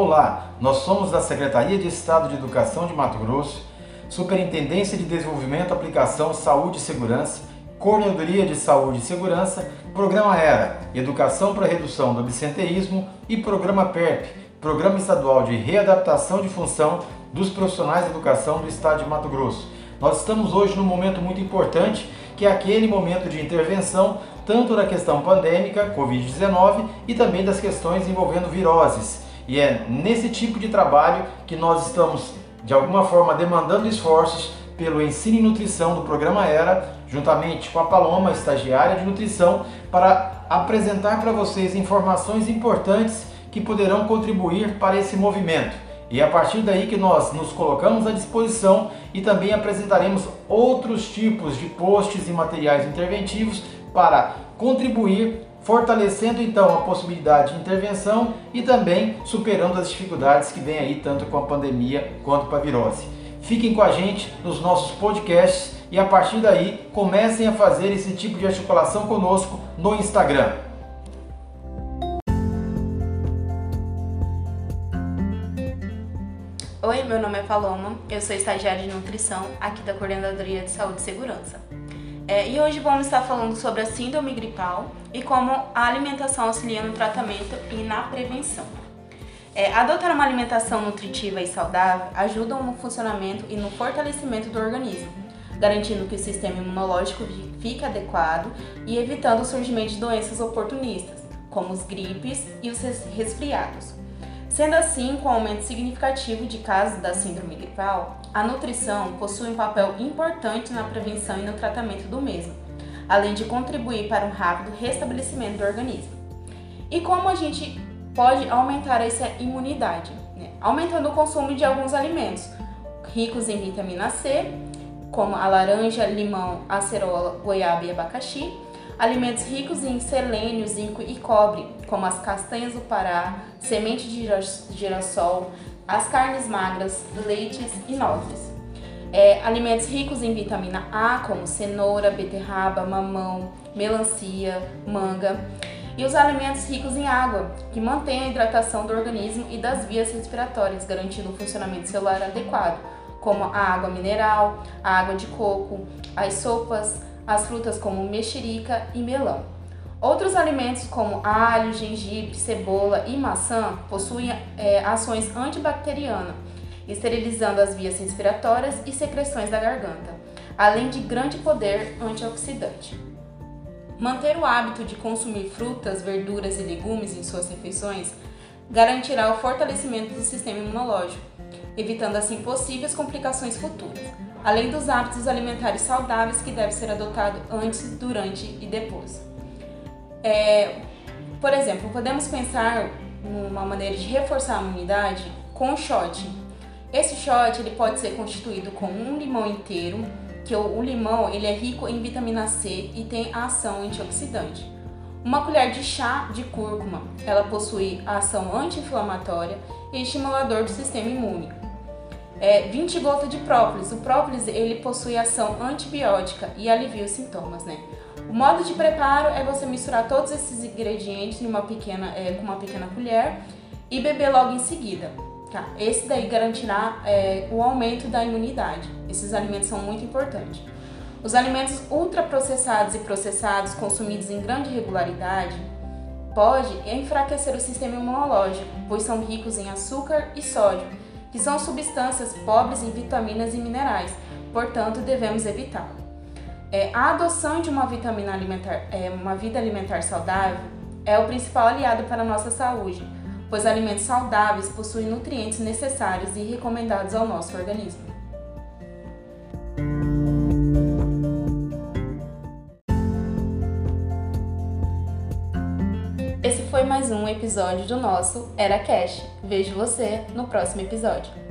Olá, nós somos da Secretaria de Estado de Educação de Mato Grosso, Superintendência de Desenvolvimento, Aplicação, Saúde e Segurança, Coordenadoria de Saúde e Segurança, Programa ERA, Educação para Redução do Absenteísmo e Programa PERP, Programa Estadual de Readaptação de Função dos Profissionais de Educação do Estado de Mato Grosso. Nós estamos hoje num momento muito importante, que é aquele momento de intervenção tanto da questão pandêmica, Covid-19, e também das questões envolvendo viroses e é nesse tipo de trabalho que nós estamos, de alguma forma, demandando esforços pelo ensino e nutrição do programa ERA, juntamente com a Paloma, estagiária de nutrição, para apresentar para vocês informações importantes que poderão contribuir para esse movimento. E é a partir daí que nós nos colocamos à disposição e também apresentaremos outros tipos de posts e materiais interventivos para contribuir fortalecendo então a possibilidade de intervenção e também superando as dificuldades que vem aí tanto com a pandemia quanto com a virose. Fiquem com a gente nos nossos podcasts e a partir daí comecem a fazer esse tipo de articulação conosco no Instagram. Oi, meu nome é Paloma, eu sou estagiária de nutrição aqui da Coordenadoria de Saúde e Segurança. É, e hoje vamos estar falando sobre a síndrome gripal e como a alimentação auxilia no tratamento e na prevenção. É, adotar uma alimentação nutritiva e saudável ajuda no funcionamento e no fortalecimento do organismo, garantindo que o sistema imunológico fique adequado e evitando o surgimento de doenças oportunistas, como os gripes e os resfriados. Sendo assim, com o aumento significativo de casos da síndrome gripal, a nutrição possui um papel importante na prevenção e no tratamento do mesmo, além de contribuir para um rápido restabelecimento do organismo. E como a gente pode aumentar essa imunidade? Né? Aumentando o consumo de alguns alimentos ricos em vitamina C, como a laranja, limão, acerola, goiaba e abacaxi, alimentos ricos em selênio, zinco e cobre, como as castanhas do Pará, semente de girassol, as carnes magras, leites e nozes. É, alimentos ricos em vitamina A, como cenoura, beterraba, mamão, melancia, manga. E os alimentos ricos em água, que mantêm a hidratação do organismo e das vias respiratórias, garantindo o funcionamento celular adequado, como a água mineral, a água de coco, as sopas, as frutas como mexerica e melão. Outros alimentos como alho, gengibre, cebola e maçã possuem é, ações antibacterianas, esterilizando as vias respiratórias e secreções da garganta, além de grande poder antioxidante. Manter o hábito de consumir frutas, verduras e legumes em suas refeições garantirá o fortalecimento do sistema imunológico, evitando assim possíveis complicações futuras além dos hábitos alimentares saudáveis que devem ser adotados antes, durante e depois. É, por exemplo, podemos pensar numa maneira de reforçar a imunidade com shot. Esse shot ele pode ser constituído com um limão inteiro, que o, o limão ele é rico em vitamina C e tem ação antioxidante. Uma colher de chá de cúrcuma, ela possui ação anti-inflamatória e estimulador do sistema imune é, 20 gotas de própolis. O própolis ele possui ação antibiótica e alivia os sintomas, né? O modo de preparo é você misturar todos esses ingredientes numa pequena, é, com uma pequena colher e beber logo em seguida. Tá? Esse daí garantirá é, o aumento da imunidade. Esses alimentos são muito importantes. Os alimentos ultraprocessados e processados consumidos em grande regularidade pode enfraquecer o sistema imunológico, pois são ricos em açúcar e sódio que são substâncias pobres em vitaminas e minerais, portanto devemos evitá-lo. É, a adoção de uma vitamina alimentar, é, uma vida alimentar saudável é o principal aliado para a nossa saúde, pois alimentos saudáveis possuem nutrientes necessários e recomendados ao nosso organismo. Foi mais um episódio do nosso Era Cash. Vejo você no próximo episódio.